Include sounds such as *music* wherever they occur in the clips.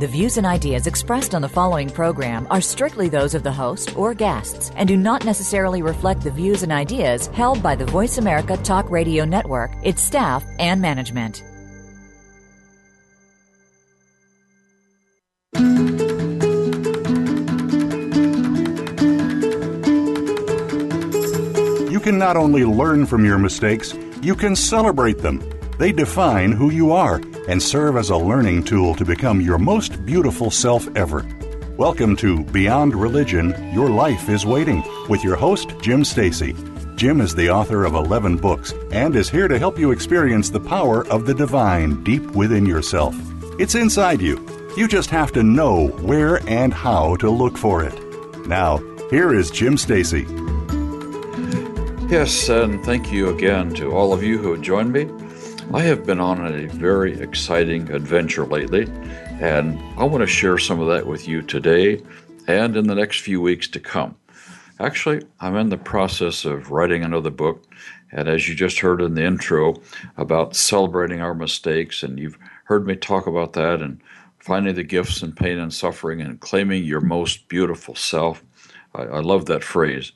The views and ideas expressed on the following program are strictly those of the host or guests and do not necessarily reflect the views and ideas held by the Voice America Talk Radio Network, its staff, and management. You can not only learn from your mistakes, you can celebrate them. They define who you are and serve as a learning tool to become your most beautiful self ever. Welcome to Beyond Religion Your Life is Waiting with your host, Jim Stacy. Jim is the author of 11 books and is here to help you experience the power of the divine deep within yourself. It's inside you. You just have to know where and how to look for it. Now, here is Jim Stacy. Yes, and thank you again to all of you who joined me. I have been on a very exciting adventure lately, and I want to share some of that with you today and in the next few weeks to come. Actually, I'm in the process of writing another book, and as you just heard in the intro about celebrating our mistakes, and you've heard me talk about that and finding the gifts in pain and suffering and claiming your most beautiful self. I, I love that phrase.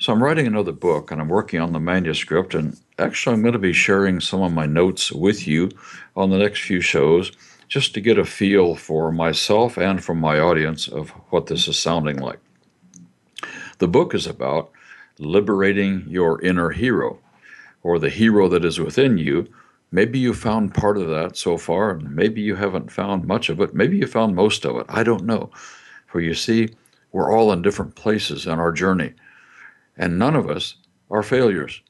So I'm writing another book and I'm working on the manuscript. And actually, I'm going to be sharing some of my notes with you on the next few shows just to get a feel for myself and for my audience of what this is sounding like. The book is about liberating your inner hero or the hero that is within you. Maybe you found part of that so far, and maybe you haven't found much of it. Maybe you found most of it. I don't know. For you see, we're all in different places in our journey and none of us are failures.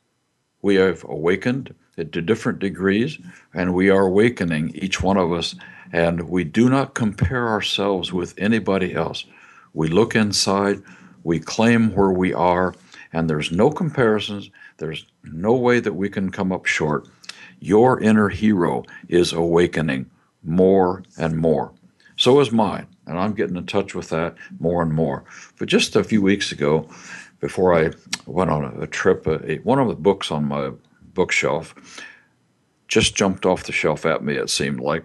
We have awakened to different degrees, and we are awakening, each one of us, and we do not compare ourselves with anybody else. We look inside, we claim where we are, and there's no comparisons, there's no way that we can come up short. Your inner hero is awakening more and more. So is mine, and I'm getting in touch with that more and more. But just a few weeks ago, before I went on a, trip, a, one of the books on my bookshelf just jumped off the shelf at me, it seemed like.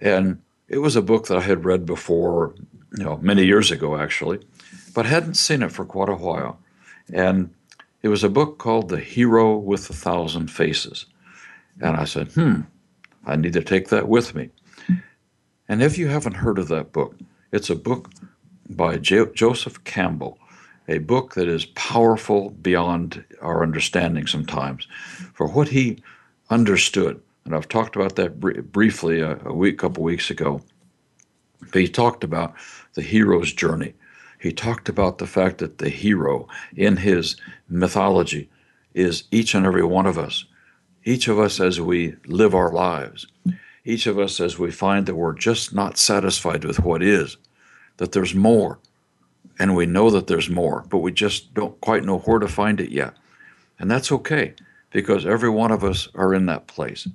And it was a book that I had read before, you know, many years ago actually, but hadn't seen it for quite a while. And it was a book called The Hero with a Thousand Faces. And I said, hmm, I need to take that with me. And if you haven't heard of that book, it's a book by jo- Joseph Campbell a book that is powerful beyond our understanding sometimes for what he understood. And I've talked about that br- briefly a, a week, couple weeks ago. But he talked about the hero's journey. He talked about the fact that the hero in his mythology is each and every one of us. Each of us as we live our lives. Each of us as we find that we're just not satisfied with what is, that there's more and we know that there's more, but we just don't quite know where to find it yet. And that's okay because every one of us are in that place.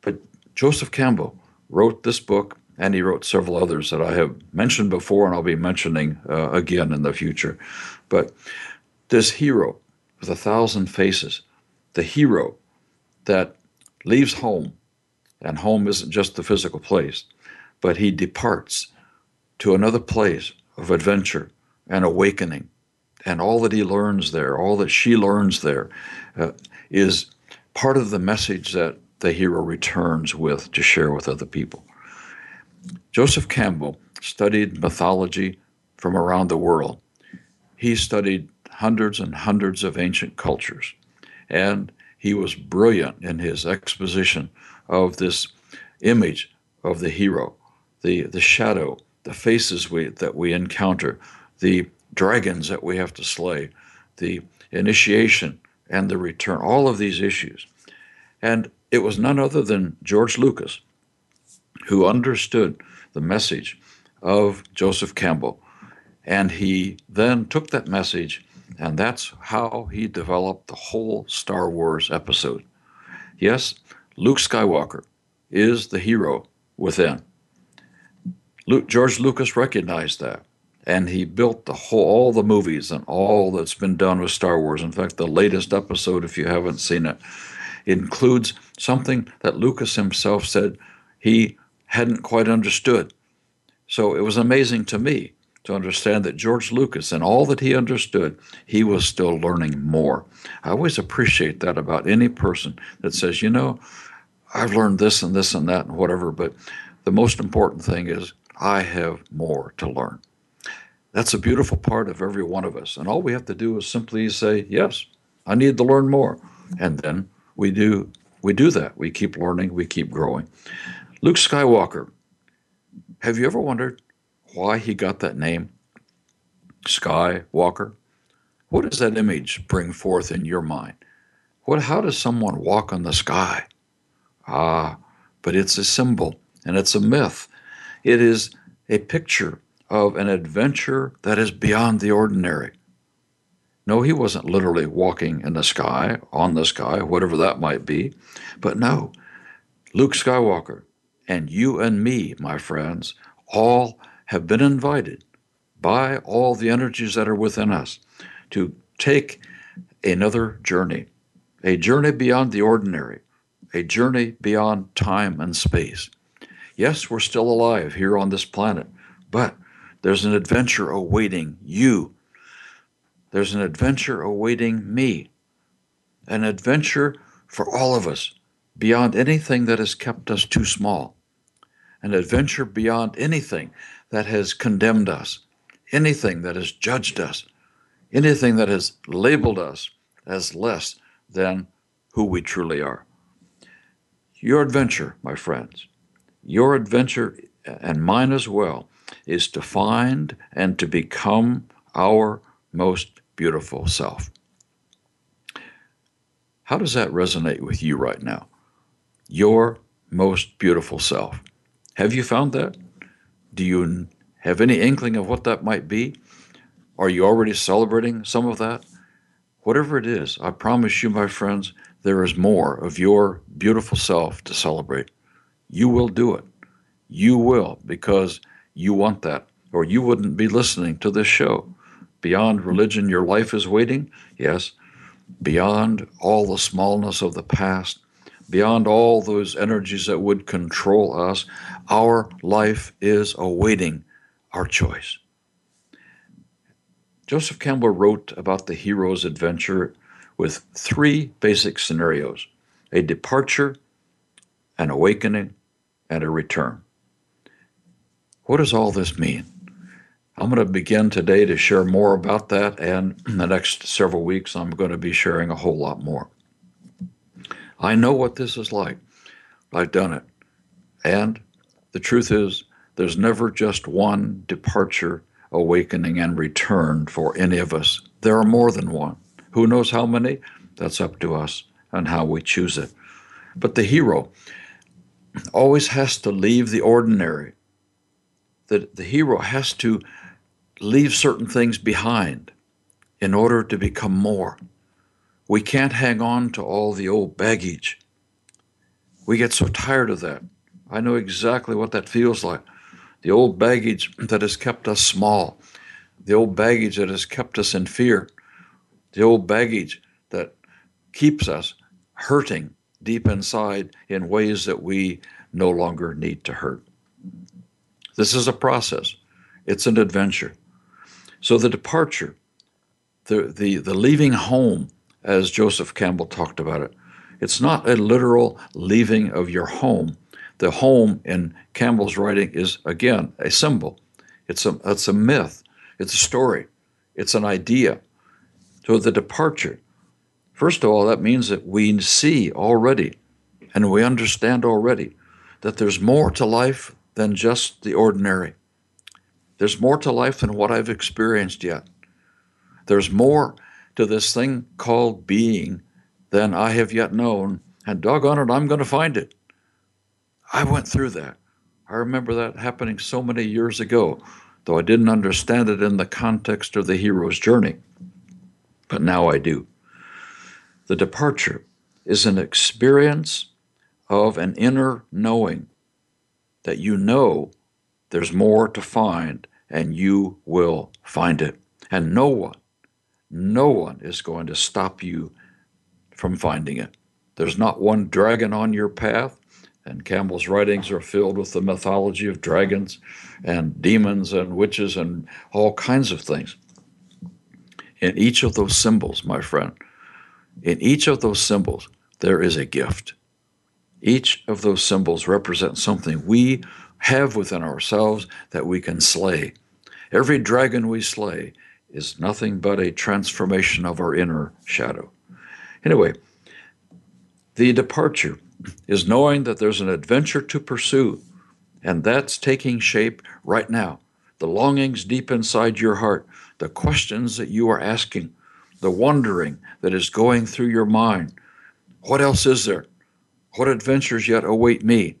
But Joseph Campbell wrote this book and he wrote several others that I have mentioned before and I'll be mentioning uh, again in the future. But this hero with a thousand faces, the hero that leaves home, and home isn't just the physical place, but he departs to another place of adventure and awakening. And all that he learns there, all that she learns there, uh, is part of the message that the hero returns with to share with other people. Joseph Campbell studied mythology from around the world. He studied hundreds and hundreds of ancient cultures, and he was brilliant in his exposition of this image of the hero, the, the shadow, the faces we, that we encounter, the dragons that we have to slay, the initiation and the return, all of these issues. And it was none other than George Lucas who understood the message of Joseph Campbell. And he then took that message, and that's how he developed the whole Star Wars episode. Yes, Luke Skywalker is the hero within. Luke, George Lucas recognized that, and he built the whole all the movies and all that's been done with Star Wars. In fact, the latest episode, if you haven't seen it, includes something that Lucas himself said he hadn't quite understood. So it was amazing to me to understand that George Lucas and all that he understood, he was still learning more. I always appreciate that about any person that says, you know, I've learned this and this and that and whatever, but the most important thing is I have more to learn. That's a beautiful part of every one of us. And all we have to do is simply say, yes, I need to learn more. And then we do we do that. We keep learning, we keep growing. Luke Skywalker, have you ever wondered why he got that name? Skywalker? What does that image bring forth in your mind? What how does someone walk on the sky? Ah, but it's a symbol and it's a myth. It is a picture of an adventure that is beyond the ordinary. No, he wasn't literally walking in the sky, on the sky, whatever that might be. But no, Luke Skywalker and you and me, my friends, all have been invited by all the energies that are within us to take another journey, a journey beyond the ordinary, a journey beyond time and space. Yes, we're still alive here on this planet, but there's an adventure awaiting you. There's an adventure awaiting me, an adventure for all of us beyond anything that has kept us too small, an adventure beyond anything that has condemned us, anything that has judged us, anything that has labeled us as less than who we truly are. Your adventure, my friends, your adventure and mine as well, is to find and to become our most beautiful self. How does that resonate with you right now? Your most beautiful self. Have you found that? Do you have any inkling of what that might be? Are you already celebrating some of that? Whatever it is, I promise you, my friends, there is more of your beautiful self to celebrate. You will do it. You will because you want that, or you wouldn't be listening to this show. Beyond religion, your life is waiting? Yes. Beyond all the smallness of the past, beyond all those energies that would control us, our life is awaiting our choice. Joseph Campbell wrote about the hero's adventure with three basic scenarios a departure, an awakening, and a return. What does all this mean? I'm going to begin today to share more about that, and *clears throat* in the next several weeks, I'm going to be sharing a whole lot more. I know what this is like. I've done it. And the truth is, there's never just one departure, awakening, and return for any of us. There are more than one. Who knows how many? That's up to us and how we choose it. But the hero always has to leave the ordinary. The, the hero has to leave certain things behind in order to become more. We can't hang on to all the old baggage. We get so tired of that. I know exactly what that feels like. The old baggage that has kept us small, the old baggage that has kept us in fear, the old baggage that keeps us hurting deep inside in ways that we no longer need to hurt. This is a process, it's an adventure. So the departure, the, the, the leaving home, as Joseph Campbell talked about it, it's not a literal leaving of your home. The home in Campbell's writing is, again, a symbol. It's a, it's a myth. It's a story. It's an idea. So the departure, first of all, that means that we see already and we understand already that there's more to life than just the ordinary. There's more to life than what I've experienced yet. There's more to this thing called being than I have yet known, and doggone it, I'm going to find it. I went through that. I remember that happening so many years ago, though I didn't understand it in the context of the hero's journey. But now I do. The departure is an experience of an inner knowing that you know there's more to find and you will find it. And no one, no one is going to stop you from finding it. There's not one dragon on your path, and Campbell's writings are filled with the mythology of dragons and demons and witches and all kinds of things. In each of those symbols, my friend, in each of those symbols, there is a gift. Each of those symbols represents something we have within ourselves that we can slay. Every dragon we slay is nothing but a transformation of our inner shadow. Anyway, the departure is knowing that there's an adventure to pursue, and that's taking shape right now. The longings deep inside your heart, the questions that you are asking, the wondering that is going through your mind. What else is there? What adventures yet await me?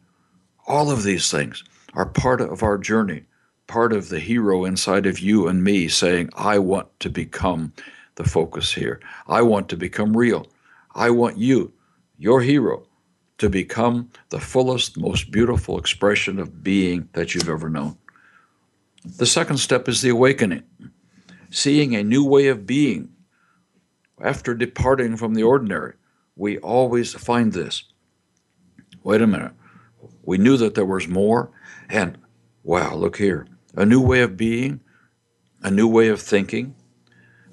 All of these things are part of our journey, part of the hero inside of you and me saying, I want to become the focus here. I want to become real. I want you your hero, to become the fullest, most beautiful expression of being that you've ever known. The second step is the awakening, seeing a new way of being. After departing from the ordinary, we always find this. Wait a minute. We knew that there was more, and wow, look here. A new way of being, a new way of thinking,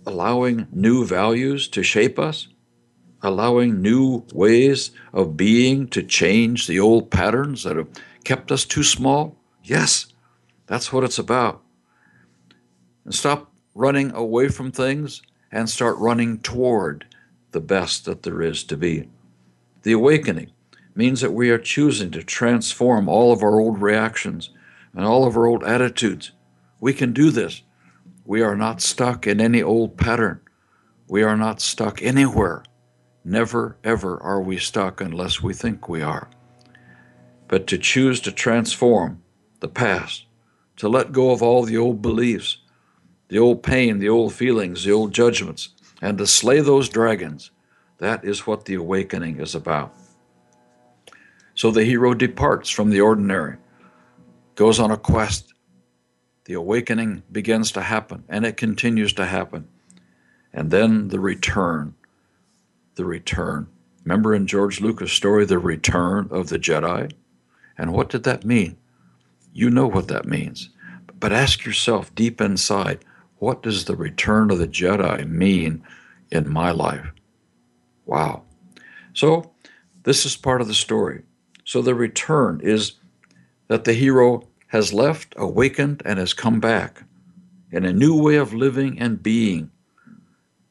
allowing new values to shape us allowing new ways of being to change the old patterns that have kept us too small? Yes, that's what it's about. And stop running away from things and start running toward the best that there is to be. The awakening means that we are choosing to transform all of our old reactions and all of our old attitudes. We can do this. We are not stuck in any old pattern. We are not stuck anywhere. Never, ever are we stuck unless we think we are. But to choose to transform the past, to let go of all the old beliefs, the old pain, the old feelings, the old judgments, and to slay those dragons, that is what the awakening is about. So the hero departs from the ordinary, goes on a quest. The awakening begins to happen, and it continues to happen. And then the return the return. Remember in George Lucas' story, the return of the Jedi? And what did that mean? You know what that means. But ask yourself deep inside, what does the return of the Jedi mean in my life? Wow. So, this is part of the story. So, the return is that the hero has left, awakened, and has come back in a new way of living and being,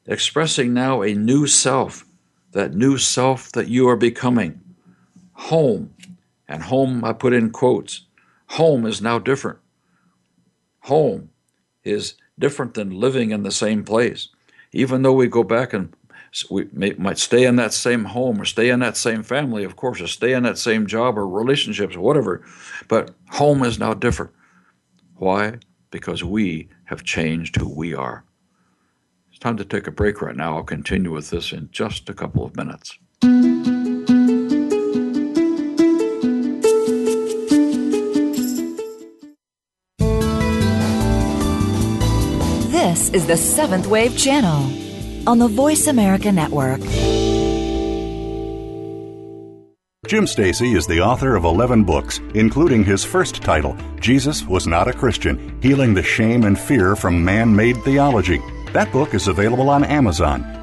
expressing now a new self that new self that you are becoming. Home, and home I put in quotes, home is now different. Home is different than living in the same place. Even though we go back and we may, might stay in that same home or stay in that same family, of course, or stay in that same job or relationships or whatever, but home is now different. Why? Because we have changed who we are It's time to take a break right now. I'll continue with this in just a couple of minutes. This is the Seventh Wave Channel on the Voice America Network. Jim Stacy is the author of 11 books, including his first title, Jesus Was Not a Christian Healing the Shame and Fear from Man Made Theology. That book is available on Amazon.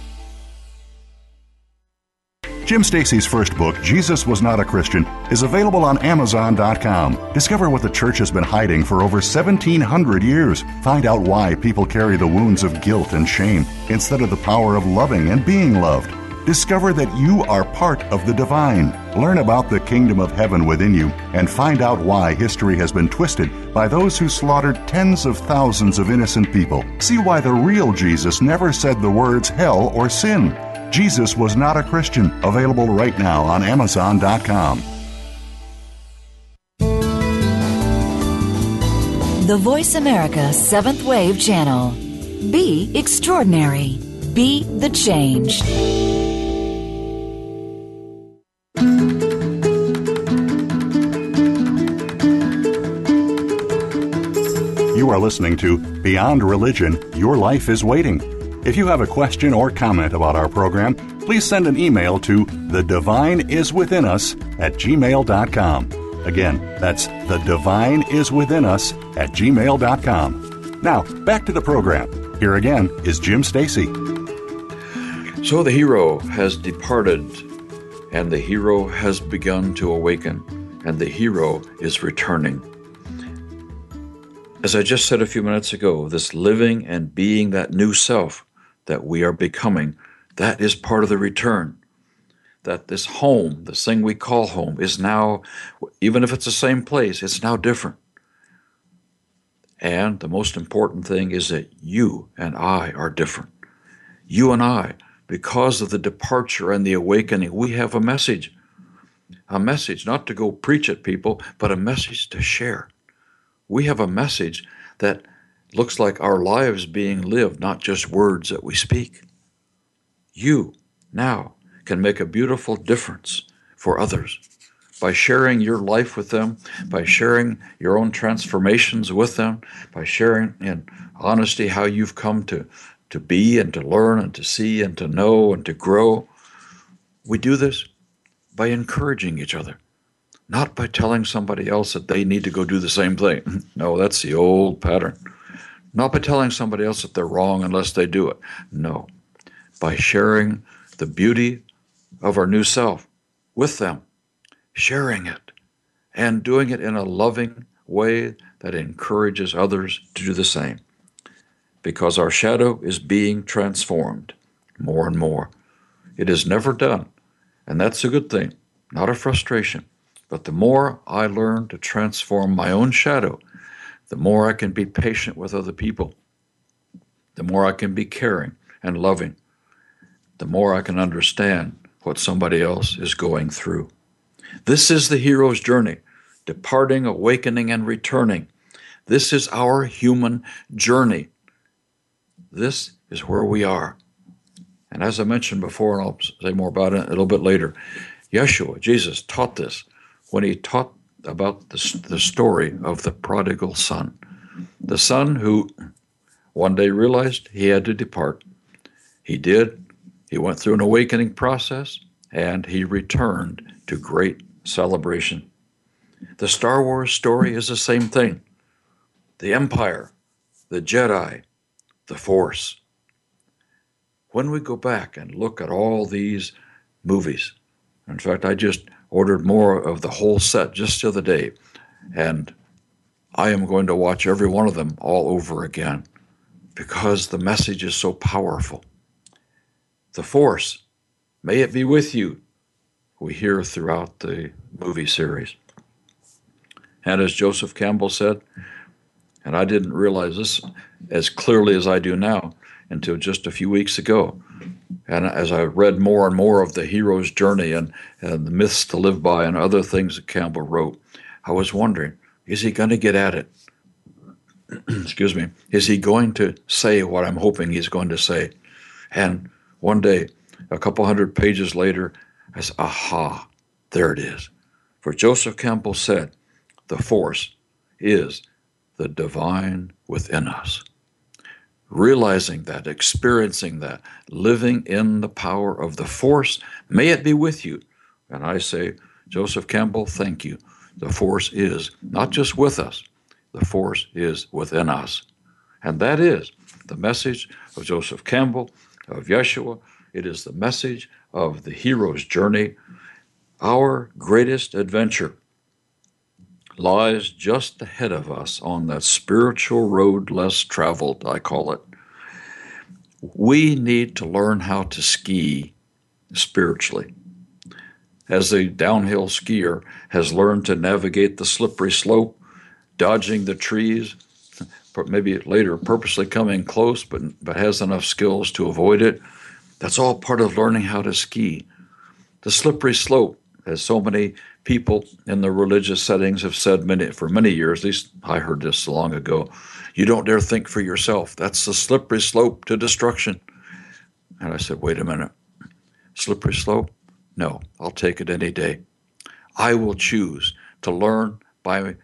Jim Stacy's first book, Jesus Was Not a Christian, is available on Amazon.com. Discover what the church has been hiding for over 1,700 years. Find out why people carry the wounds of guilt and shame instead of the power of loving and being loved. Discover that you are part of the divine. Learn about the kingdom of heaven within you and find out why history has been twisted by those who slaughtered tens of thousands of innocent people. See why the real Jesus never said the words hell or sin. Jesus was not a Christian. Available right now on Amazon.com. The Voice America Seventh Wave Channel. Be extraordinary. Be the change. You are listening to Beyond Religion Your Life is Waiting. If you have a question or comment about our program, please send an email to the divine is within us at gmail.com. Again, that's the divine is within us at gmail.com. Now, back to the program. Here again is Jim Stacy. So the hero has departed, and the hero has begun to awaken, and the hero is returning. As I just said a few minutes ago, this living and being that new self that we are becoming, that is part of the return that this home, this thing we call home, is now, even if it's the same place, it's now different. And the most important thing is that you and I are different. You and I, because of the departure and the awakening, we have a message. A message not to go preach at people, but a message to share. We have a message that looks like our lives being lived, not just words that we speak. You now can make a beautiful difference for others by sharing your life with them, by sharing your own transformations with them, by sharing in honesty how you've come to, to be and to learn and to see and to know and to grow. We do this by encouraging each other, not by telling somebody else that they need to go do the same thing. *laughs* No, that's the old pattern. Not by telling somebody else that they're wrong unless they do it. No, by sharing the beauty of our new self with them, sharing it, and doing it in a loving way that encourages others to do the same. Because our shadow is being transformed more and more. It is never done, and that's a good thing, not a frustration. But the more I learn to transform my own shadow, the more I can be patient with other people, the more I can be caring and loving, the more I can understand what somebody else is going through. This is the hero's journey departing, awakening, and returning. This is our human journey. This is where we are. And as I mentioned before, and I'll say more about it a little bit later, Yeshua, Jesus, taught this when he taught about the, the story of the prodigal son. The son who one day realized he had to depart. He did, he went through an awakening process and he returned to great celebration. The Star Wars story is the same thing the Empire, the Jedi, the Force. When we go back and look at all these movies, in fact, I just ordered more of the whole set just the other day, and I am going to watch every one of them all over again because the message is so powerful the force. May it be with you, we hear throughout the movie series. And as Joseph Campbell said, and I didn't realize this as clearly as I do now until just a few weeks ago. And as I read more and more of the hero's journey and, and the myths to live by and other things that Campbell wrote, I was wondering, is he going to get at it? *clears throat* Excuse me. Is he going to say what I'm hoping he's going to say? And one day, a couple hundred pages later, I said, aha, there it is. For Joseph Campbell said, the force is the divine within us. Realizing that, experiencing that, living in the power of the force, may it be with you. And I say, Joseph Campbell, thank you. The force is not just with us, the force is within us. And that is the message of Joseph Campbell of Yeshua. It is the message of the hero's journey. Our greatest adventure lies just ahead of us on that spiritual road less traveled, I call it. We need to learn how to ski spiritually. as a downhill skier has learned to navigate the slippery slope, dodging the trees, maybe later purposely coming close, but, but has enough skills to avoid it. That's all part of learning how to ski. The slippery slope, as so many people in the religious settings have said many, for many years, at least I heard this long ago, you don't dare think for yourself. That's the slippery slope to destruction. And I said, wait a minute. Slippery slope? No, I'll take it any day. I will choose to learn by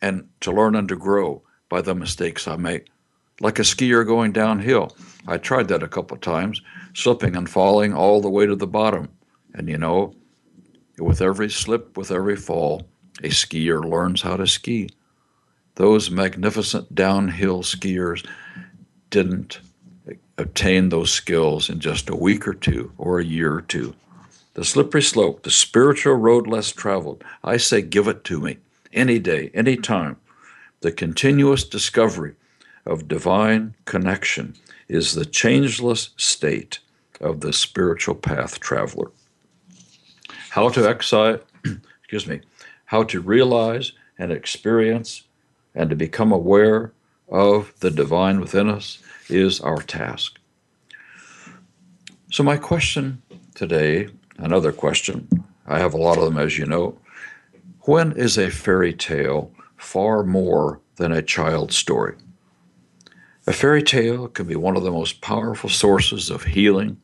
and to learn and to grow by the mistakes I make. Like a skier going downhill. I tried that a couple of times, slipping and falling all the way to the bottom. And you know, with every slip, with every fall, a skier learns how to ski. Those magnificent downhill skiers didn't obtain those skills in just a week or two or a year or two. The slippery slope, the spiritual road less traveled, I say give it to me any day, any time. The continuous discovery of divine connection is the changeless state of the spiritual path traveler. How to excite, *clears throat* excuse me, how to realize and experience and to become aware of the divine within us is our task. So, my question today, another question, I have a lot of them as you know. When is a fairy tale far more than a child's story. A fairy tale can be one of the most powerful sources of healing,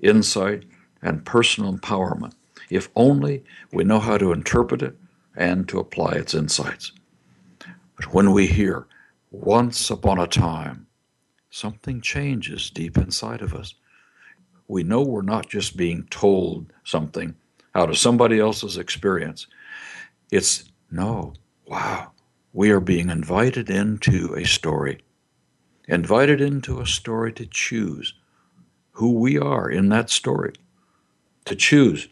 insight, and personal empowerment if only we know how to interpret it and to apply its insights. But when we hear, once upon a time, something changes deep inside of us. We know we're not just being told something out of somebody else's experience. It's no, wow, we are being invited into a story, invited into a story to choose who we are in that story, to choose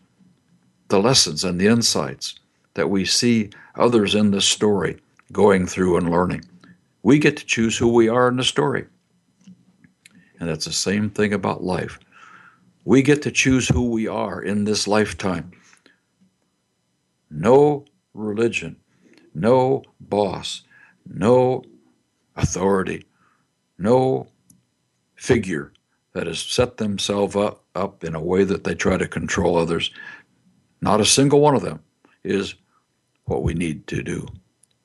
the lessons and the insights that we see others in this story going through and learning. We get to choose who we are in the story. And that's the same thing about life. We get to choose who we are in this lifetime. No religion no boss, no authority, no figure that has set themselves up, up in a way that they try to control others. Not a single one of them is what we need to do,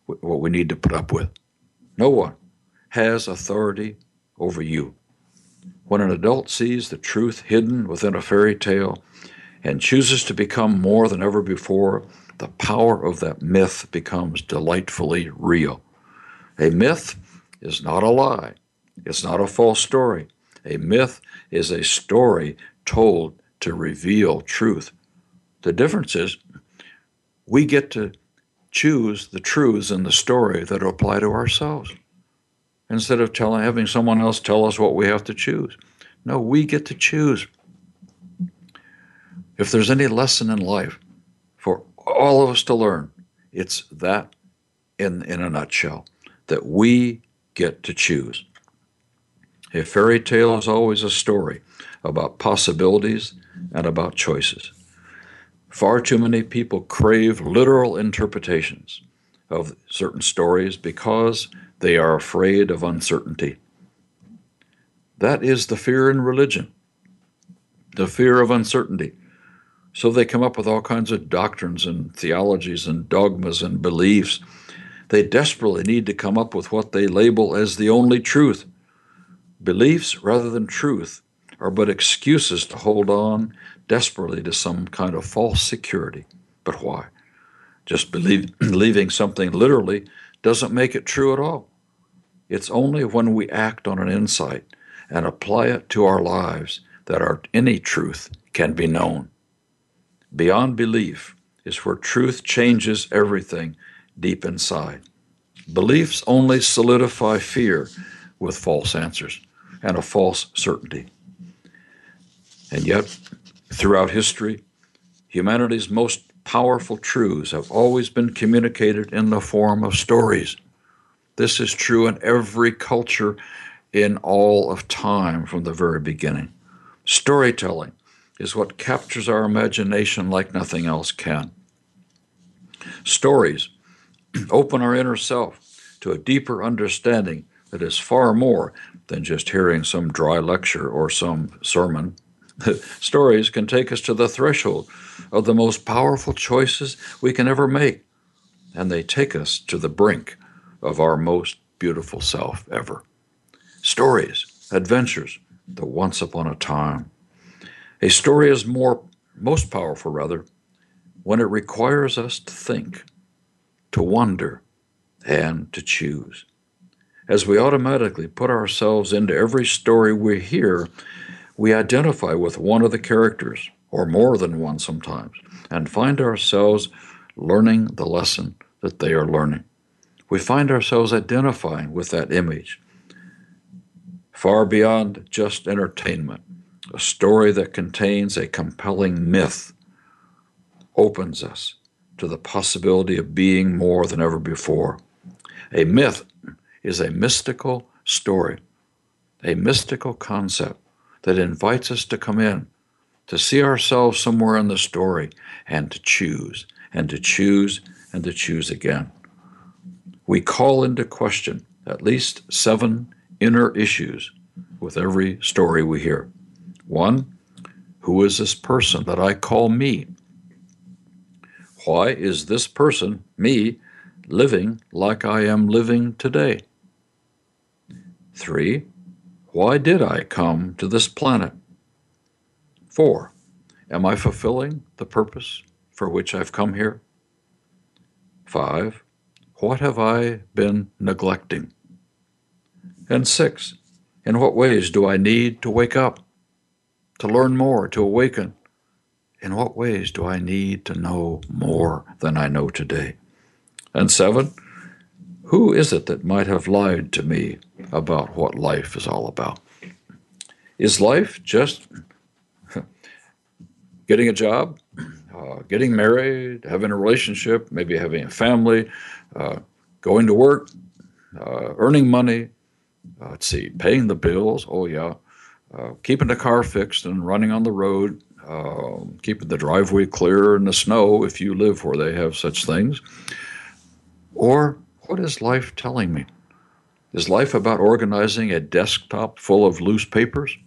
what we need to put up with. No one has authority over you. When an adult sees the truth hidden within a fairy tale and chooses to become more than ever before the power of that myth becomes delightfully real. A myth is not a lie, it's not a false story. A myth is a story told to reveal truth. The difference is we get to choose the truths in the story that apply to ourselves instead of telling, having someone else tell us what we have to choose. No, we get to choose. If there's any lesson in life, for all of us to learn. It's that in, in a nutshell that we get to choose. A fairy tale is always a story about possibilities and about choices. Far too many people crave literal interpretations of certain stories because they are afraid of uncertainty. That is the fear in religion, the fear of uncertainty. So they come up with all kinds of doctrines and theologies and dogmas and beliefs. They desperately need to come up with what they label as the only truth. Beliefs, rather than truth, are but excuses to hold on desperately to some kind of false security. But why? Just believe, *clears throat* believing something literally doesn't make it true at all. It's only when we act on an insight and apply it to our lives that our, any truth can be known. Beyond belief is where truth changes everything deep inside. Beliefs only solidify fear with false answers and a false certainty. And yet, throughout history, humanity's most powerful truths have always been communicated in the form of stories. This is true in every culture in all of time from the very beginning. Storytelling is what captures our imagination like nothing else can. Stories *clears throat* open our inner self to a deeper understanding that is far more than just hearing some dry lecture or some sermon. Stories can take us to the threshold of the most powerful choices we can ever make, and they take us to the brink of our most beautiful self ever. Stories, adventures, the once upon a time. A story is more most powerful rather when it requires us to think, to wonder, and to choose. As we automatically put ourselves into every story we hear, we identify with one of the characters, or more than one sometimes, and find ourselves learning the lesson that they are learning. We find ourselves identifying with that image. Far beyond just entertainment, a story that contains a compelling myth opens us to the possibility of being more than ever before. A myth is a mystical story, a mystical concept that invites us to come in, to see ourselves somewhere in the story, and to choose, and to choose, and to choose again. We call into question at least seven inner issues with every story we hear. One, who is this person that I call me? Why is this person, me, living like I am living today? Three, why did I come to this planet? Four, am I fulfilling the purpose for which I've come here? Five, what have I been neglecting? And six, in what ways do I need to wake up? to learn more, to awaken? In what ways do I need to know more than I know today? And seven, who is it that might have lied to me about what life is all about? Is life just getting a job, uh, getting married, having a relationship, maybe having a family, uh, going to work, uh, earning money, uh, let's see, paying the bills? Oh, yeah. Uh, keeping the car fixed and running on the road, uh, keeping the driveway clear in the snow if you live where they have such things. Or what is life telling me? Is life about organizing a desktop full of loose papers?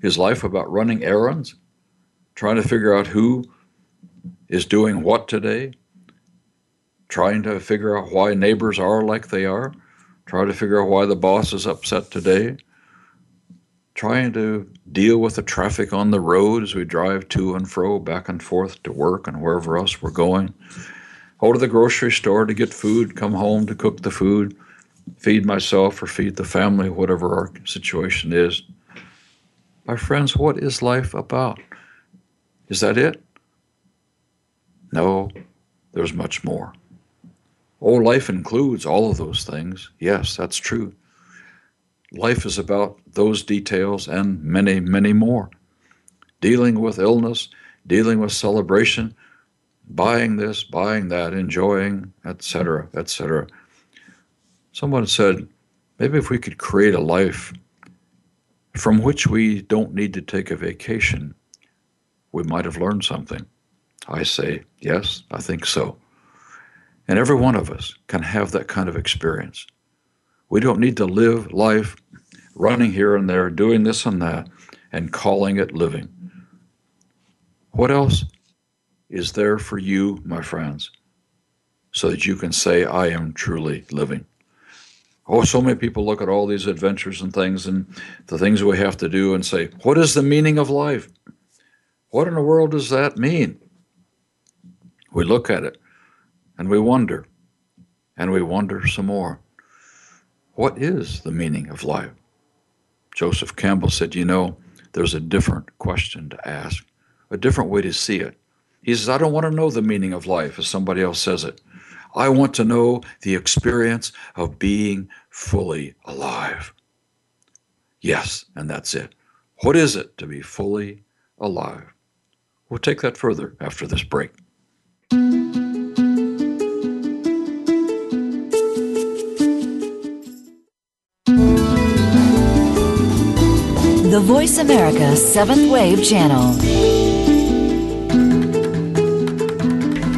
Is life about running errands? Trying to figure out who is doing what today? Trying to figure out why neighbors are like they are? Trying to figure out why the boss is upset today? trying to deal with the traffic on the road as we drive to and fro, back and forth to work and wherever else we're going. Go to the grocery store to get food, come home to cook the food, feed myself or feed the family, whatever our situation is. My friends, what is life about? Is that it? No, there's much more. Oh, life includes all of those things. Yes, that's true. Life is about those details and many, many more. Dealing with illness, dealing with celebration, buying this, buying that, enjoying, etc., etc. Someone said, maybe if we could create a life from which we don't need to take a vacation, we might have learned something. I say, yes, I think so. And every one of us can have that kind of experience. We don't need to live life running here and there, doing this and that, and calling it living. What else is there for you, my friends, so that you can say, I am truly living? Oh, so many people look at all these adventures and things and the things we have to do and say, What is the meaning of life? What in the world does that mean? We look at it and we wonder, and we wonder some more. What is the meaning of life? Joseph Campbell said, You know, there's a different question to ask, a different way to see it. He says, I don't want to know the meaning of life as somebody else says it. I want to know the experience of being fully alive. Yes, and that's it. What is it to be fully alive? We'll take that further after this break. the Voice America Seventh Wave Channel.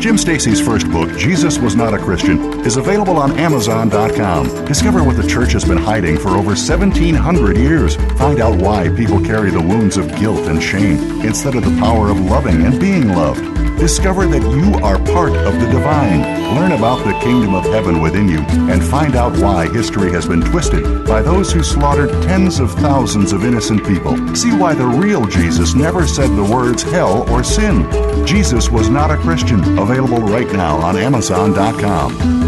Jim Stacy's first book, Jesus Was Not a Christian, is available on Amazon.com. Discover what the church has been hiding for over 1,700 years. Find out why people carry the wounds of guilt and shame instead of the power of loving and being loved. Discover that you are part of the divine. Learn about the kingdom of heaven within you and find out why history has been twisted by those who slaughtered tens of thousands of innocent people. See why the real Jesus never said the words hell or sin. Jesus was not a Christian. Available right now on Amazon.com.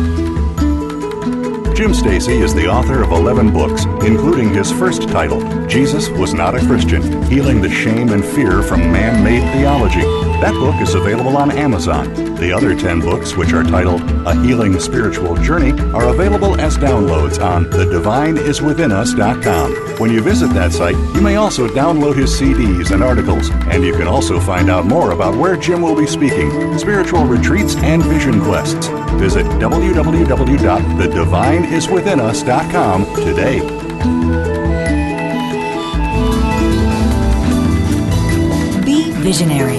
Jim Stacy is the author of 11 books, including his first title, Jesus Was Not a Christian Healing the Shame and Fear from Man Made Theology. That book is available on Amazon. The other 10 books, which are titled A Healing Spiritual Journey, are available as downloads on thedivineiswithinus.com. When you visit that site, you may also download his CDs and articles, and you can also find out more about where Jim will be speaking, spiritual retreats, and vision quests. Visit www.thedivineiswithinus.com today. Visionary.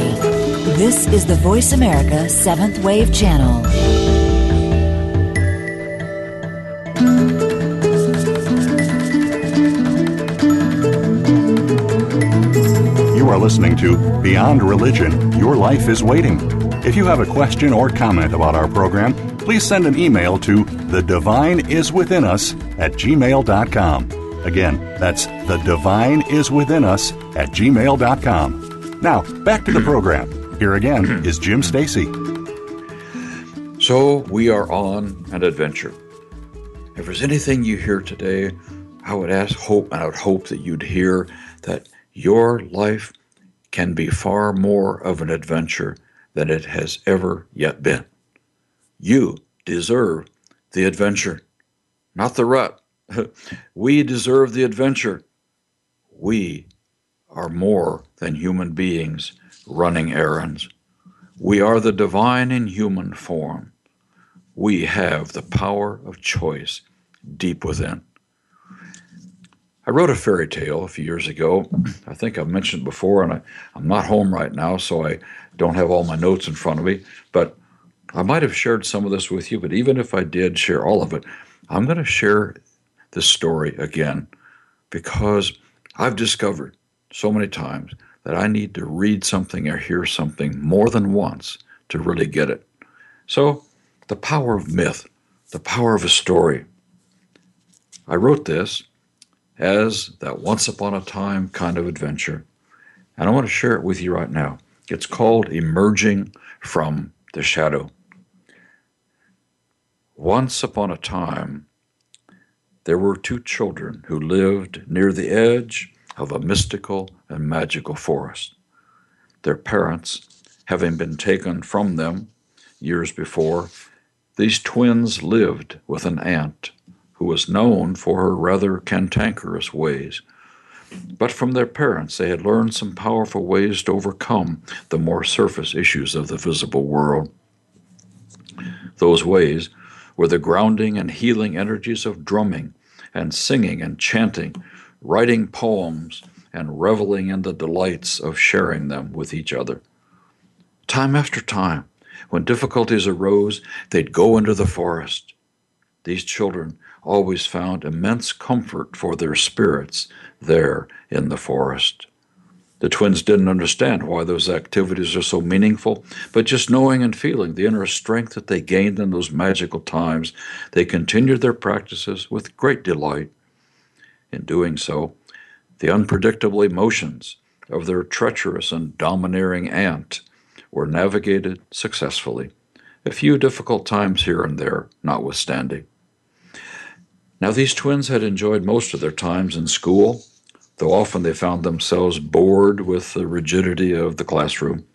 This is the Voice America Seventh Wave Channel. You are listening to Beyond Religion Your Life is Waiting. If you have a question or comment about our program, please send an email to the divine is within us at gmail.com. Again, that's the divine is within us at gmail.com. Now, back to the *clears throat* program. Here again *clears throat* is Jim Stacy. So we are on an adventure. If there's anything you hear today, I would ask hope and I would hope that you'd hear that your life can be far more of an adventure than it has ever yet been. You deserve the adventure, not the rut. *laughs* we deserve the adventure. We are more than human beings running errands. We are the divine in human form. We have the power of choice deep within. I wrote a fairy tale a few years ago. *clears throat* I think I've mentioned before, and I, am not home right now, so I don't have all my notes in front of me. But I might have shared some of this with you, but even if I did share all of it, I'm going to share this story again because I've discovered so many times that I need to read something or hear something more than once to really get it. So, the power of myth, the power of a story. I wrote this as that once upon a time kind of adventure, and I want to share it with you right now. It's called Emerging from the Shadow. Once upon a time, there were two children who lived near the edge of a mystical and magical forest. Their parents, having been taken from them years before, these twins lived with an aunt who was known for her rather cantankerous ways. But from their parents, they had learned some powerful ways to overcome the more surface issues of the visible world. Those ways were the grounding and healing energies of drumming and singing and chanting writing poems, and reveling in the delights of sharing them with each other. Time after time, when difficulties arose, they'd go into the forest. These children always found immense comfort for their spirits there in the forest. The twins didn't understand why those activities are so meaningful, but just knowing and feeling the inner strength that they gained in those magical times, they continued their practices with great delight in doing so, the unpredictable emotions of their treacherous and domineering aunt were navigated successfully, a few difficult times here and there notwithstanding. Now, these twins had enjoyed most of their times in school, though often they found themselves bored with the rigidity of the classroom.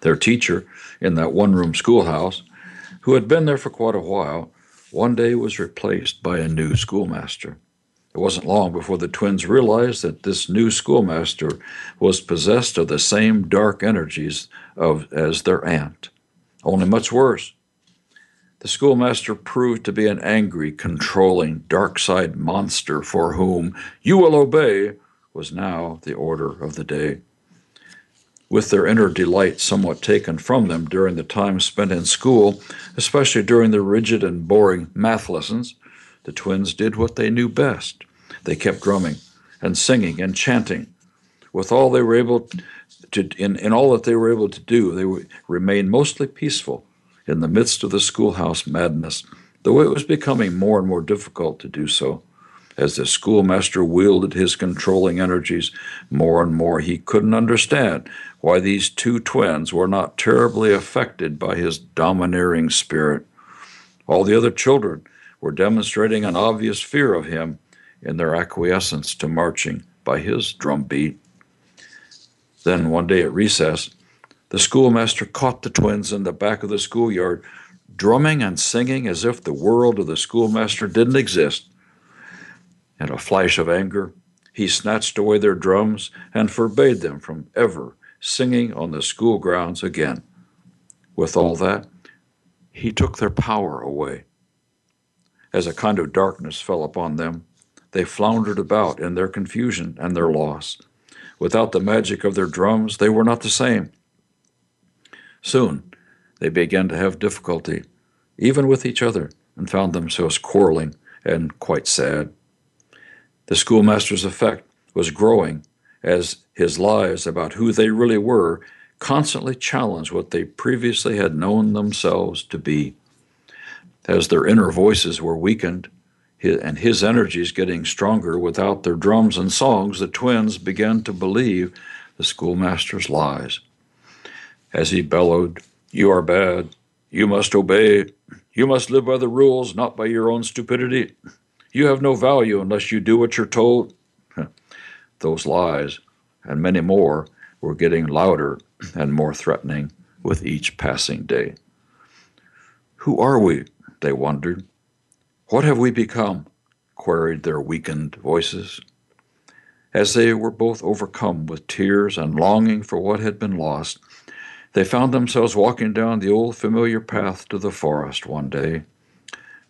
Their teacher in that one room schoolhouse, who had been there for quite a while, one day was replaced by a new schoolmaster. It wasn't long before the twins realized that this new schoolmaster was possessed of the same dark energies of, as their aunt, only much worse. The schoolmaster proved to be an angry, controlling, dark side monster for whom you will obey was now the order of the day. With their inner delight somewhat taken from them during the time spent in school, especially during the rigid and boring math lessons, the twins did what they knew best. They kept drumming and singing and chanting. With all they were able to, in, in all that they were able to do, they remained mostly peaceful in the midst of the schoolhouse madness, though it was becoming more and more difficult to do so. As the schoolmaster wielded his controlling energies more and more, he couldn't understand why these two twins were not terribly affected by his domineering spirit. All the other children were demonstrating an obvious fear of him in their acquiescence to marching by his drum beat. Then one day at recess, the schoolmaster caught the twins in the back of the schoolyard, drumming and singing as if the world of the schoolmaster didn't exist. In a flash of anger, he snatched away their drums and forbade them from ever singing on the school grounds again. With all that, he took their power away. As a kind of darkness fell upon them, they floundered about in their confusion and their loss. Without the magic of their drums, they were not the same. Soon, they began to have difficulty, even with each other, and found themselves quarreling and quite sad. The schoolmaster's effect was growing as his lies about who they really were constantly challenged what they previously had known themselves to be. As their inner voices were weakened, and his energies getting stronger without their drums and songs, the twins began to believe the schoolmaster's lies. As he bellowed, You are bad. You must obey. You must live by the rules, not by your own stupidity. You have no value unless you do what you're told. Those lies, and many more, were getting louder and more threatening with each passing day. Who are we? They wondered. What have we become? queried their weakened voices. As they were both overcome with tears and longing for what had been lost, they found themselves walking down the old familiar path to the forest one day.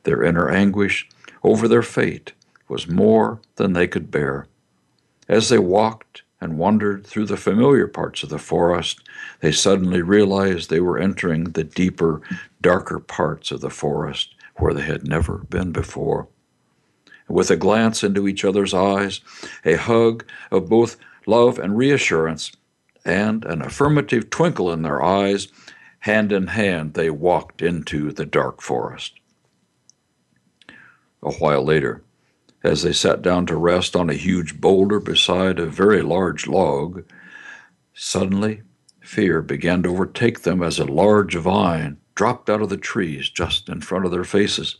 Their inner anguish over their fate was more than they could bear. As they walked and wandered through the familiar parts of the forest, they suddenly realized they were entering the deeper, darker parts of the forest where they had never been before. With a glance into each other's eyes, a hug of both love and reassurance, and an affirmative twinkle in their eyes, hand in hand they walked into the dark forest. A while later, as they sat down to rest on a huge boulder beside a very large log, suddenly fear began to overtake them as a large vine dropped out of the trees just in front of their faces.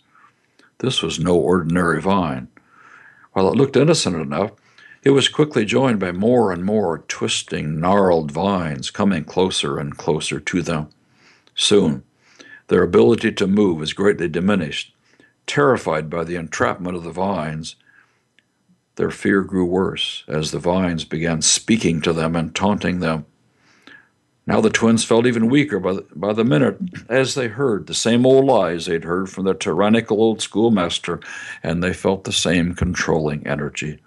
This was no ordinary vine. While it looked innocent enough, it was quickly joined by more and more twisting, gnarled vines coming closer and closer to them. Soon, their ability to move was greatly diminished. Terrified by the entrapment of the vines, their fear grew worse as the vines began speaking to them and taunting them. Now the twins felt even weaker by the, by the minute as they heard the same old lies they'd heard from their tyrannical old schoolmaster, and they felt the same controlling energy.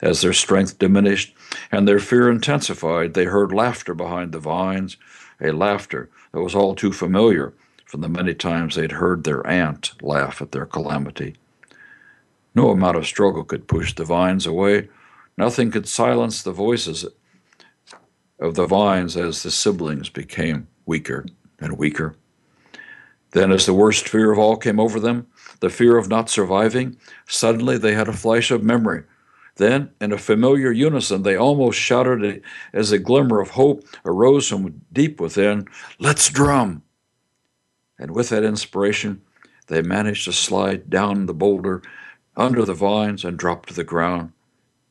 As their strength diminished and their fear intensified, they heard laughter behind the vines, a laughter that was all too familiar from the many times they'd heard their aunt laugh at their calamity. No amount of struggle could push the vines away. Nothing could silence the voices of the vines as the siblings became weaker and weaker. Then, as the worst fear of all came over them, the fear of not surviving, suddenly they had a flash of memory. Then, in a familiar unison, they almost shouted as a glimmer of hope arose from deep within, Let's drum! And with that inspiration, they managed to slide down the boulder under the vines and drop to the ground.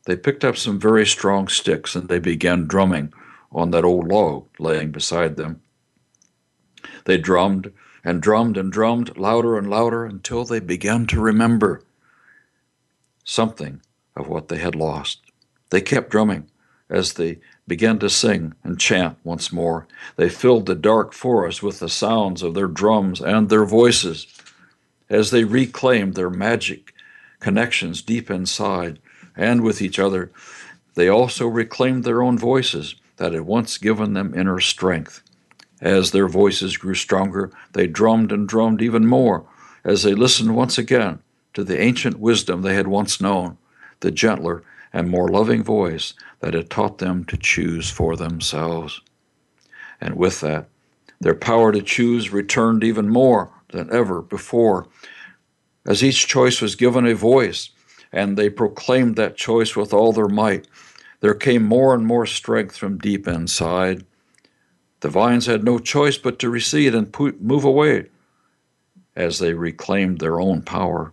They picked up some very strong sticks and they began drumming on that old log laying beside them. They drummed and drummed and drummed louder and louder until they began to remember something of what they had lost. They kept drumming as they began to sing and chant once more. They filled the dark forest with the sounds of their drums and their voices as they reclaimed their magic connections deep inside and with each other they also reclaimed their own voices that had once given them inner strength. As their voices grew stronger, they drummed and drummed even more as they listened once again to the ancient wisdom they had once known, the gentler and more loving voice that had taught them to choose for themselves. And with that, their power to choose returned even more than ever before, as each choice was given a voice, and they proclaimed that choice with all their might. There came more and more strength from deep inside. The vines had no choice but to recede and move away as they reclaimed their own power.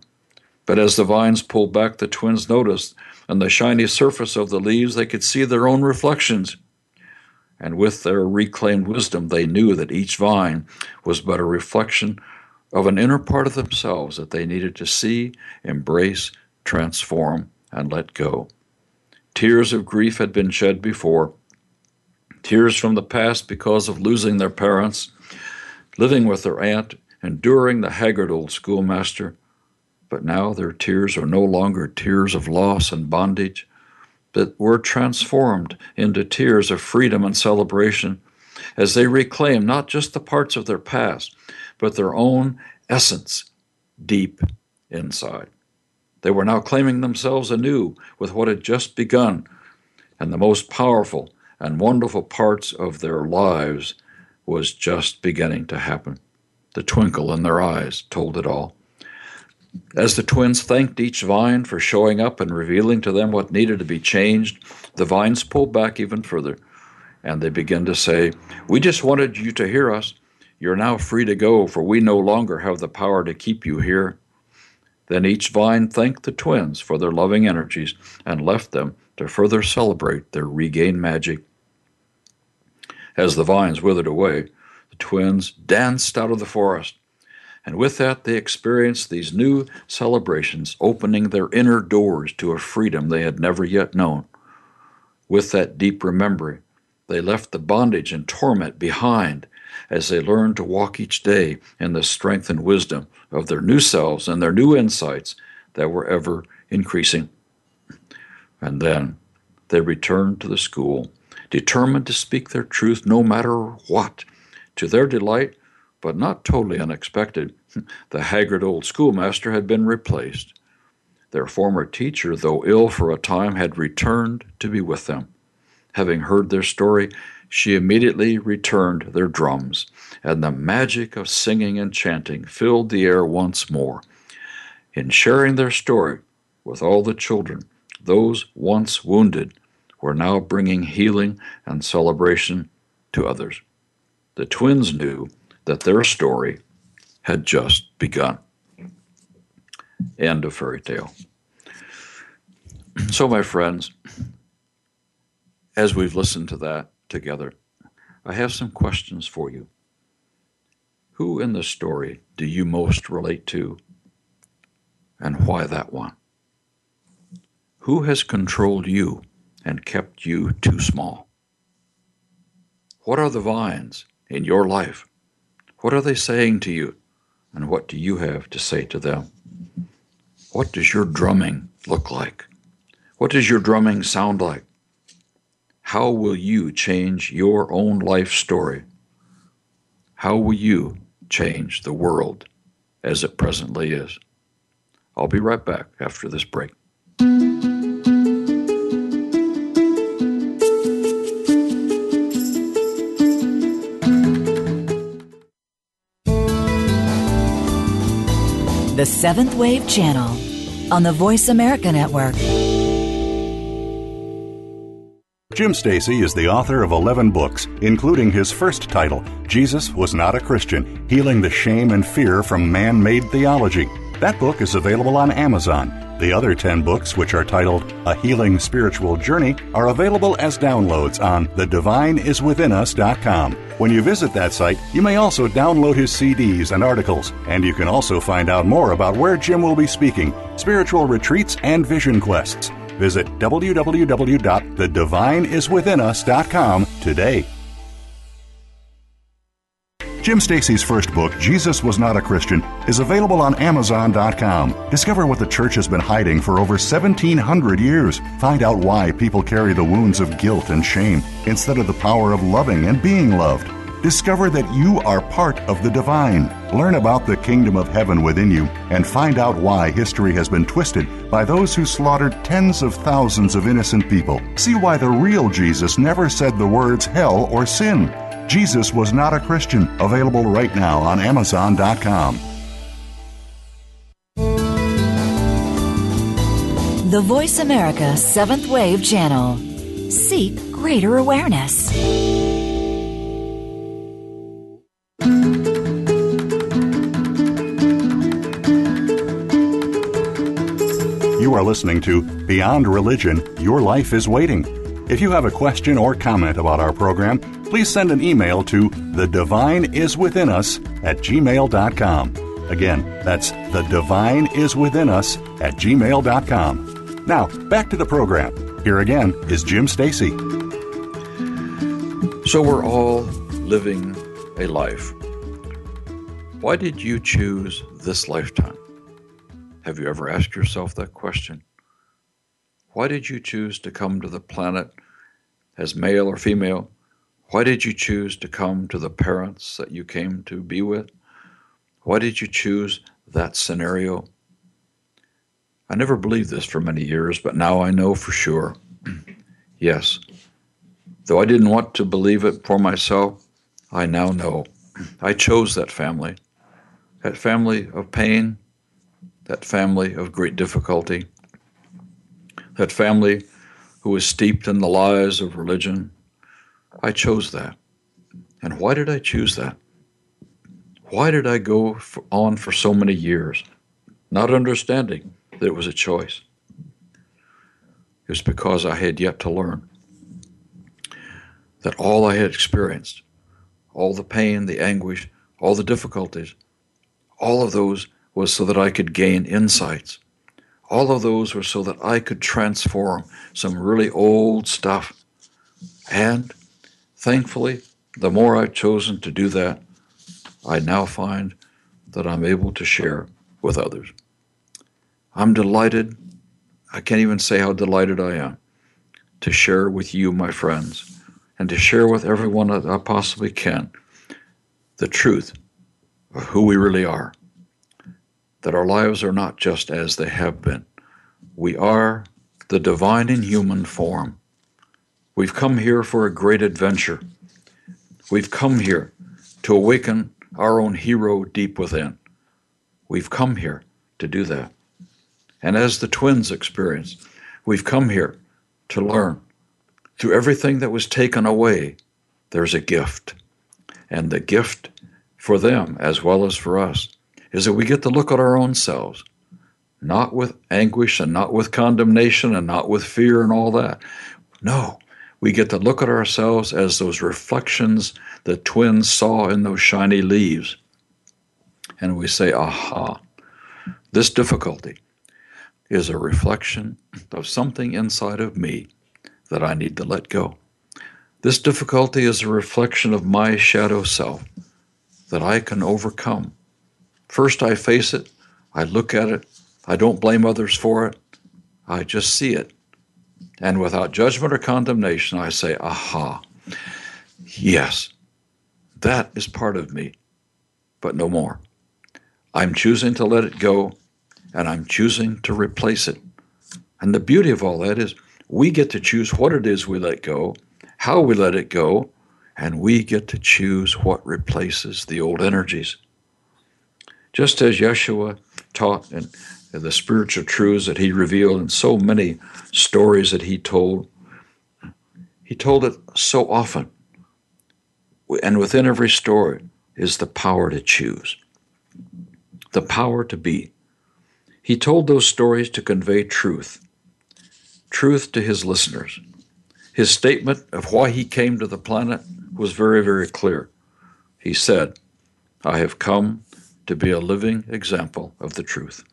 But as the vines pulled back, the twins noticed on the shiny surface of the leaves they could see their own reflections. And with their reclaimed wisdom, they knew that each vine was but a reflection of an inner part of themselves that they needed to see, embrace, transform, and let go. Tears of grief had been shed before, tears from the past because of losing their parents, living with their aunt, enduring the haggard old schoolmaster. But now their tears are no longer tears of loss and bondage, but were transformed into tears of freedom and celebration as they reclaim not just the parts of their past, but their own essence deep inside. They were now claiming themselves anew with what had just begun, and the most powerful and wonderful parts of their lives was just beginning to happen. The twinkle in their eyes told it all. As the twins thanked each vine for showing up and revealing to them what needed to be changed, the vines pulled back even further, and they began to say, We just wanted you to hear us. You're now free to go, for we no longer have the power to keep you here. Then each vine thanked the twins for their loving energies and left them to further celebrate their regained magic. As the vines withered away, the twins danced out of the forest, and with that they experienced these new celebrations, opening their inner doors to a freedom they had never yet known. With that deep remembering, they left the bondage and torment behind as they learn to walk each day in the strength and wisdom of their new selves and their new insights that were ever increasing. And then they returned to the school, determined to speak their truth no matter what. To their delight, but not totally unexpected, *laughs* the haggard old schoolmaster had been replaced. Their former teacher, though ill for a time, had returned to be with them. Having heard their story, she immediately returned their drums, and the magic of singing and chanting filled the air once more. In sharing their story with all the children, those once wounded were now bringing healing and celebration to others. The twins knew that their story had just begun. End of fairy tale. So, my friends, as we've listened to that, together, I have some questions for you. Who in the story do you most relate to, and why that one? Who has controlled you and kept you too small? What are the vines in your life? What are they saying to you, and what do you have to say to them? What does your drumming look like? What does your drumming sound like? How will you change your own life story? How will you change the world as it presently is? I'll be right back after this break. The Seventh Wave Channel on the Voice America Network. Jim Stacy is the author of 11 books, including his first title, Jesus Was Not a Christian Healing the Shame and Fear from Man Made Theology. That book is available on Amazon. The other 10 books, which are titled A Healing Spiritual Journey, are available as downloads on thedivineiswithinus.com. When you visit that site, you may also download his CDs and articles, and you can also find out more about where Jim will be speaking, spiritual retreats, and vision quests. Visit www.thedivineiswithinus.com today. Jim Stacy's first book, Jesus Was Not a Christian, is available on Amazon.com. Discover what the church has been hiding for over 1,700 years. Find out why people carry the wounds of guilt and shame instead of the power of loving and being loved. Discover that you are part of the divine. Learn about the kingdom of heaven within you and find out why history has been twisted by those who slaughtered tens of thousands of innocent people. See why the real Jesus never said the words hell or sin. Jesus was not a Christian. Available right now on Amazon.com. The Voice America Seventh Wave Channel. Seek greater awareness. Are listening to Beyond Religion Your Life is Waiting. If you have a question or comment about our program, please send an email to the divine is within us at gmail.com. Again, that's the divine is within us at gmail.com. Now, back to the program. Here again is Jim Stacy. So we're all living a life. Why did you choose this lifetime? Have you ever asked yourself that question? Why did you choose to come to the planet as male or female? Why did you choose to come to the parents that you came to be with? Why did you choose that scenario? I never believed this for many years, but now I know for sure. *clears throat* yes. Though I didn't want to believe it for myself, I now know. *clears throat* I chose that family. That family of pain, that family of great difficulty, that family who was steeped in the lies of religion, I chose that. And why did I choose that? Why did I go for, on for so many years, not understanding that it was a choice? It was because I had yet to learn that all I had experienced, all the pain, the anguish, all the difficulties, all of those was so that I could gain insights. All of those were so that I could transform some really old stuff. And Thankfully, the more I've chosen to do that, I now find that I'm able to share with others. I'm delighted, I can't even say how delighted I am to share with you, my friends, and to share with everyone that I possibly can the truth of who we really are. That our lives are not just as they have been. We are the divine in human form We've come here for a great adventure. We've come here to awaken our own hero deep within. We've come here to do that. And as the twins experienced, we've come here to learn. Through everything that was taken away, there's a gift. And the gift for them, as well as for us, is that we get to look at our own selves, not with anguish and not with condemnation and not with fear and all that. No, we get to look at ourselves as those reflections the twins saw in those shiny leaves. And we say, aha, this difficulty is a reflection of something inside of me that I need to let go. This difficulty is a reflection of my shadow self that I can overcome. First, I face it, I look at it, I don't blame others for it, I just see it and without judgment or condemnation, I say, aha, yes, that is part of me, but no more. I'm choosing to let it go, and I'm choosing to replace it. And the beauty of all that is we get to choose what it is we let go, how we let it go, and we get to choose what replaces the old energies. Just as Yeshua taught and the spiritual truths that he revealed in so many stories that he told. He told it so often. And within every story is the power to choose, the power to be. He told those stories to convey truth, truth to his listeners. His statement of why he came to the planet was very, very clear. He said, I have come to be a living example of the truth.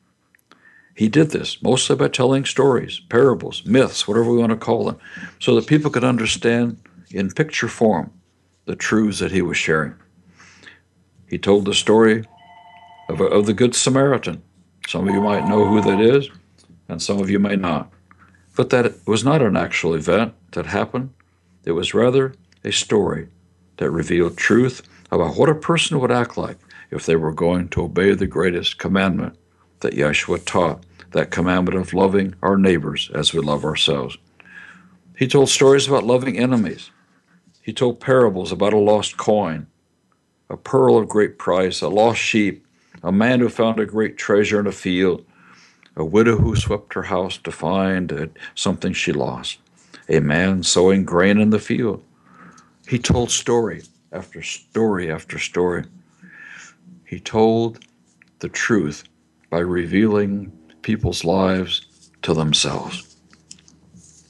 He did this mostly by telling stories, parables, myths, whatever we want to call them, so that people could understand in picture form the truths that he was sharing. He told the story of, of the Good Samaritan. Some of you might know who that is, and some of you may not. But that was not an actual event that happened. It was rather a story that revealed truth about what a person would act like if they were going to obey the greatest commandment that Yeshua taught, that commandment of loving our neighbors as we love ourselves. He told stories about loving enemies. He told parables about a lost coin, a pearl of great price, a lost sheep, a man who found a great treasure in a field, a widow who swept her house to find something she lost, a man sowing grain in the field. He told story after story after story. He told the truth by revealing people's lives to themselves.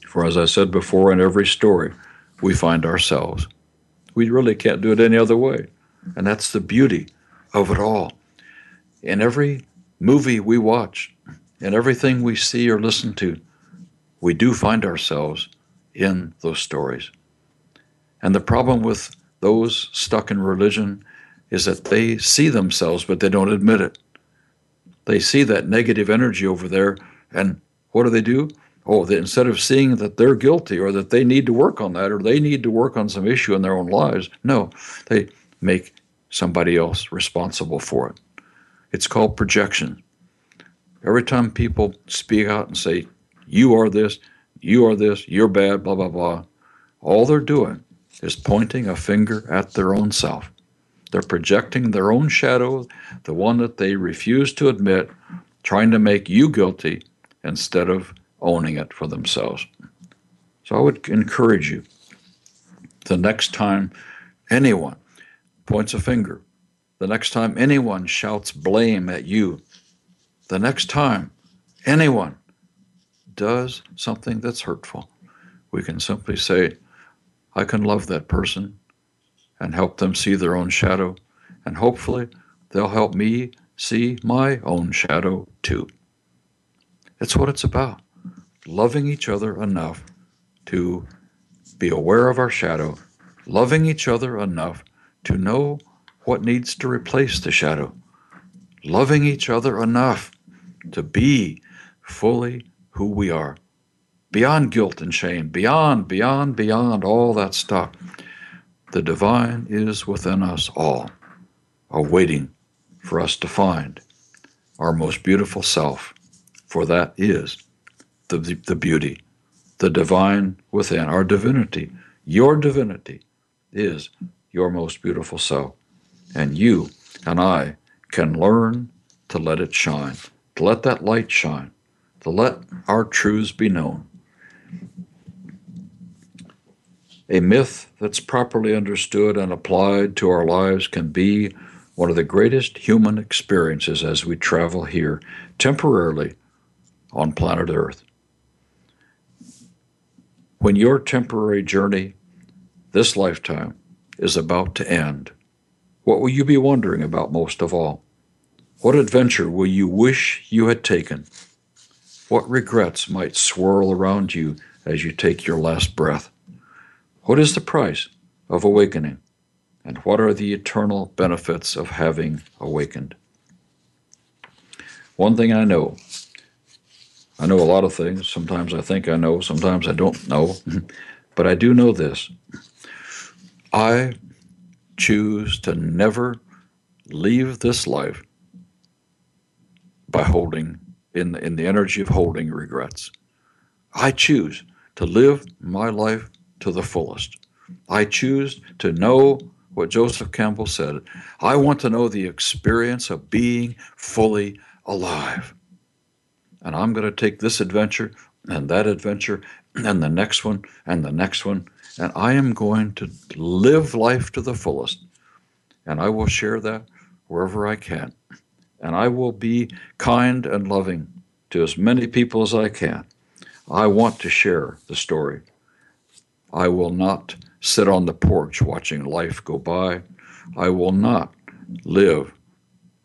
For as I said before, in every story, we find ourselves. We really can't do it any other way. And that's the beauty of it all. In every movie we watch, in everything we see or listen to, we do find ourselves in those stories. And the problem with those stuck in religion is that they see themselves, but they don't admit it. They see that negative energy over there, and what do they do? Oh, they, instead of seeing that they're guilty or that they need to work on that or they need to work on some issue in their own lives, no, they make somebody else responsible for it. It's called projection. Every time people speak out and say, you are this, you are this, you're bad, blah, blah, blah, all they're doing is pointing a finger at their own self. They're projecting their own shadow, the one that they refuse to admit, trying to make you guilty instead of owning it for themselves. So I would encourage you the next time anyone points a finger, the next time anyone shouts blame at you, the next time anyone does something that's hurtful, we can simply say, I can love that person and help them see their own shadow, and hopefully they'll help me see my own shadow too. It's what it's about loving each other enough to be aware of our shadow, loving each other enough to know what needs to replace the shadow, loving each other enough to be fully who we are beyond guilt and shame, beyond, beyond, beyond all that stuff. The divine is within us all, awaiting for us to find our most beautiful self, for that is the, the, beauty, the divine within, our divinity. Your divinity is your most beautiful self. And you and I can learn to let it shine, to let that light shine, to let our truths be known. A myth that's properly understood and applied to our lives can be one of the greatest human experiences as we travel here temporarily on planet Earth. When your temporary journey, this lifetime, is about to end, what will you be wondering about most of all? What adventure will you wish you had taken? What regrets might swirl around you as you take your last breath? What is the price of awakening? And what are the eternal benefits of having awakened? One thing I know I know a lot of things. Sometimes I think I know, sometimes I don't know. *laughs* but I do know this I choose to never leave this life by holding in the, in the energy of holding regrets. I choose to live my life to the fullest. I choose to know what Joseph Campbell said. I want to know the experience of being fully alive. And I'm going to take this adventure and that adventure and the next one and the next one. And I am going to live life to the fullest. And I will share that wherever I can. And I will be kind and loving to as many people as I can. I want to share the story I will not sit on the porch watching life go by. I will not live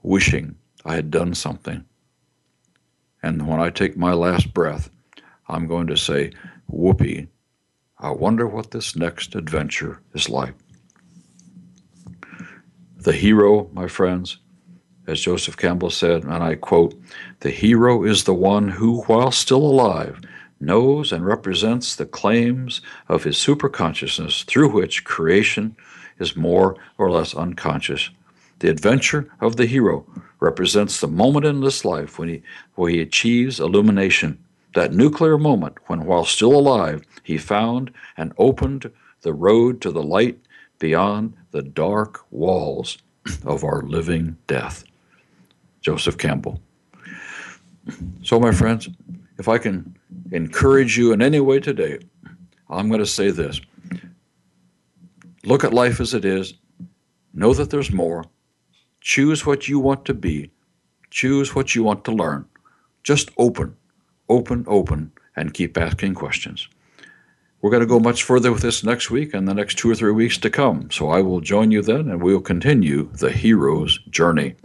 wishing I had done something. And when I take my last breath, I'm going to say, Whoopee, I wonder what this next adventure is like. The hero, my friends, as Joseph Campbell said, and I quote, the hero is the one who, while still alive, knows and represents the claims of his superconsciousness through which creation is more or less unconscious. The adventure of the hero represents the moment in this life when he, where he achieves illumination, that nuclear moment when, while still alive, he found and opened the road to the light beyond the dark walls of our living death. Joseph Campbell. So, my friends, if I can encourage you in any way today, I'm going to say this look at life as it is, know that there's more, choose what you want to be, choose what you want to learn. Just open, open, open, and keep asking questions. We're going to go much further with this next week and the next two or three weeks to come. So I will join you then and we will continue the hero's journey.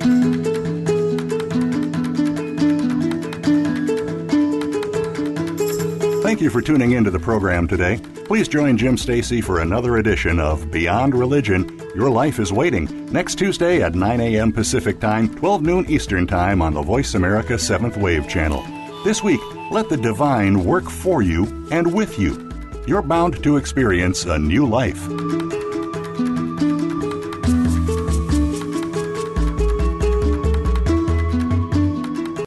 Thank you for tuning into the program today. Please join Jim Stacy for another edition of Beyond Religion. Your life is waiting next Tuesday at 9 a.m. Pacific Time, 12 noon Eastern Time on the Voice America 7th Wave channel. This week, let the divine work for you and with you. You're bound to experience a new life.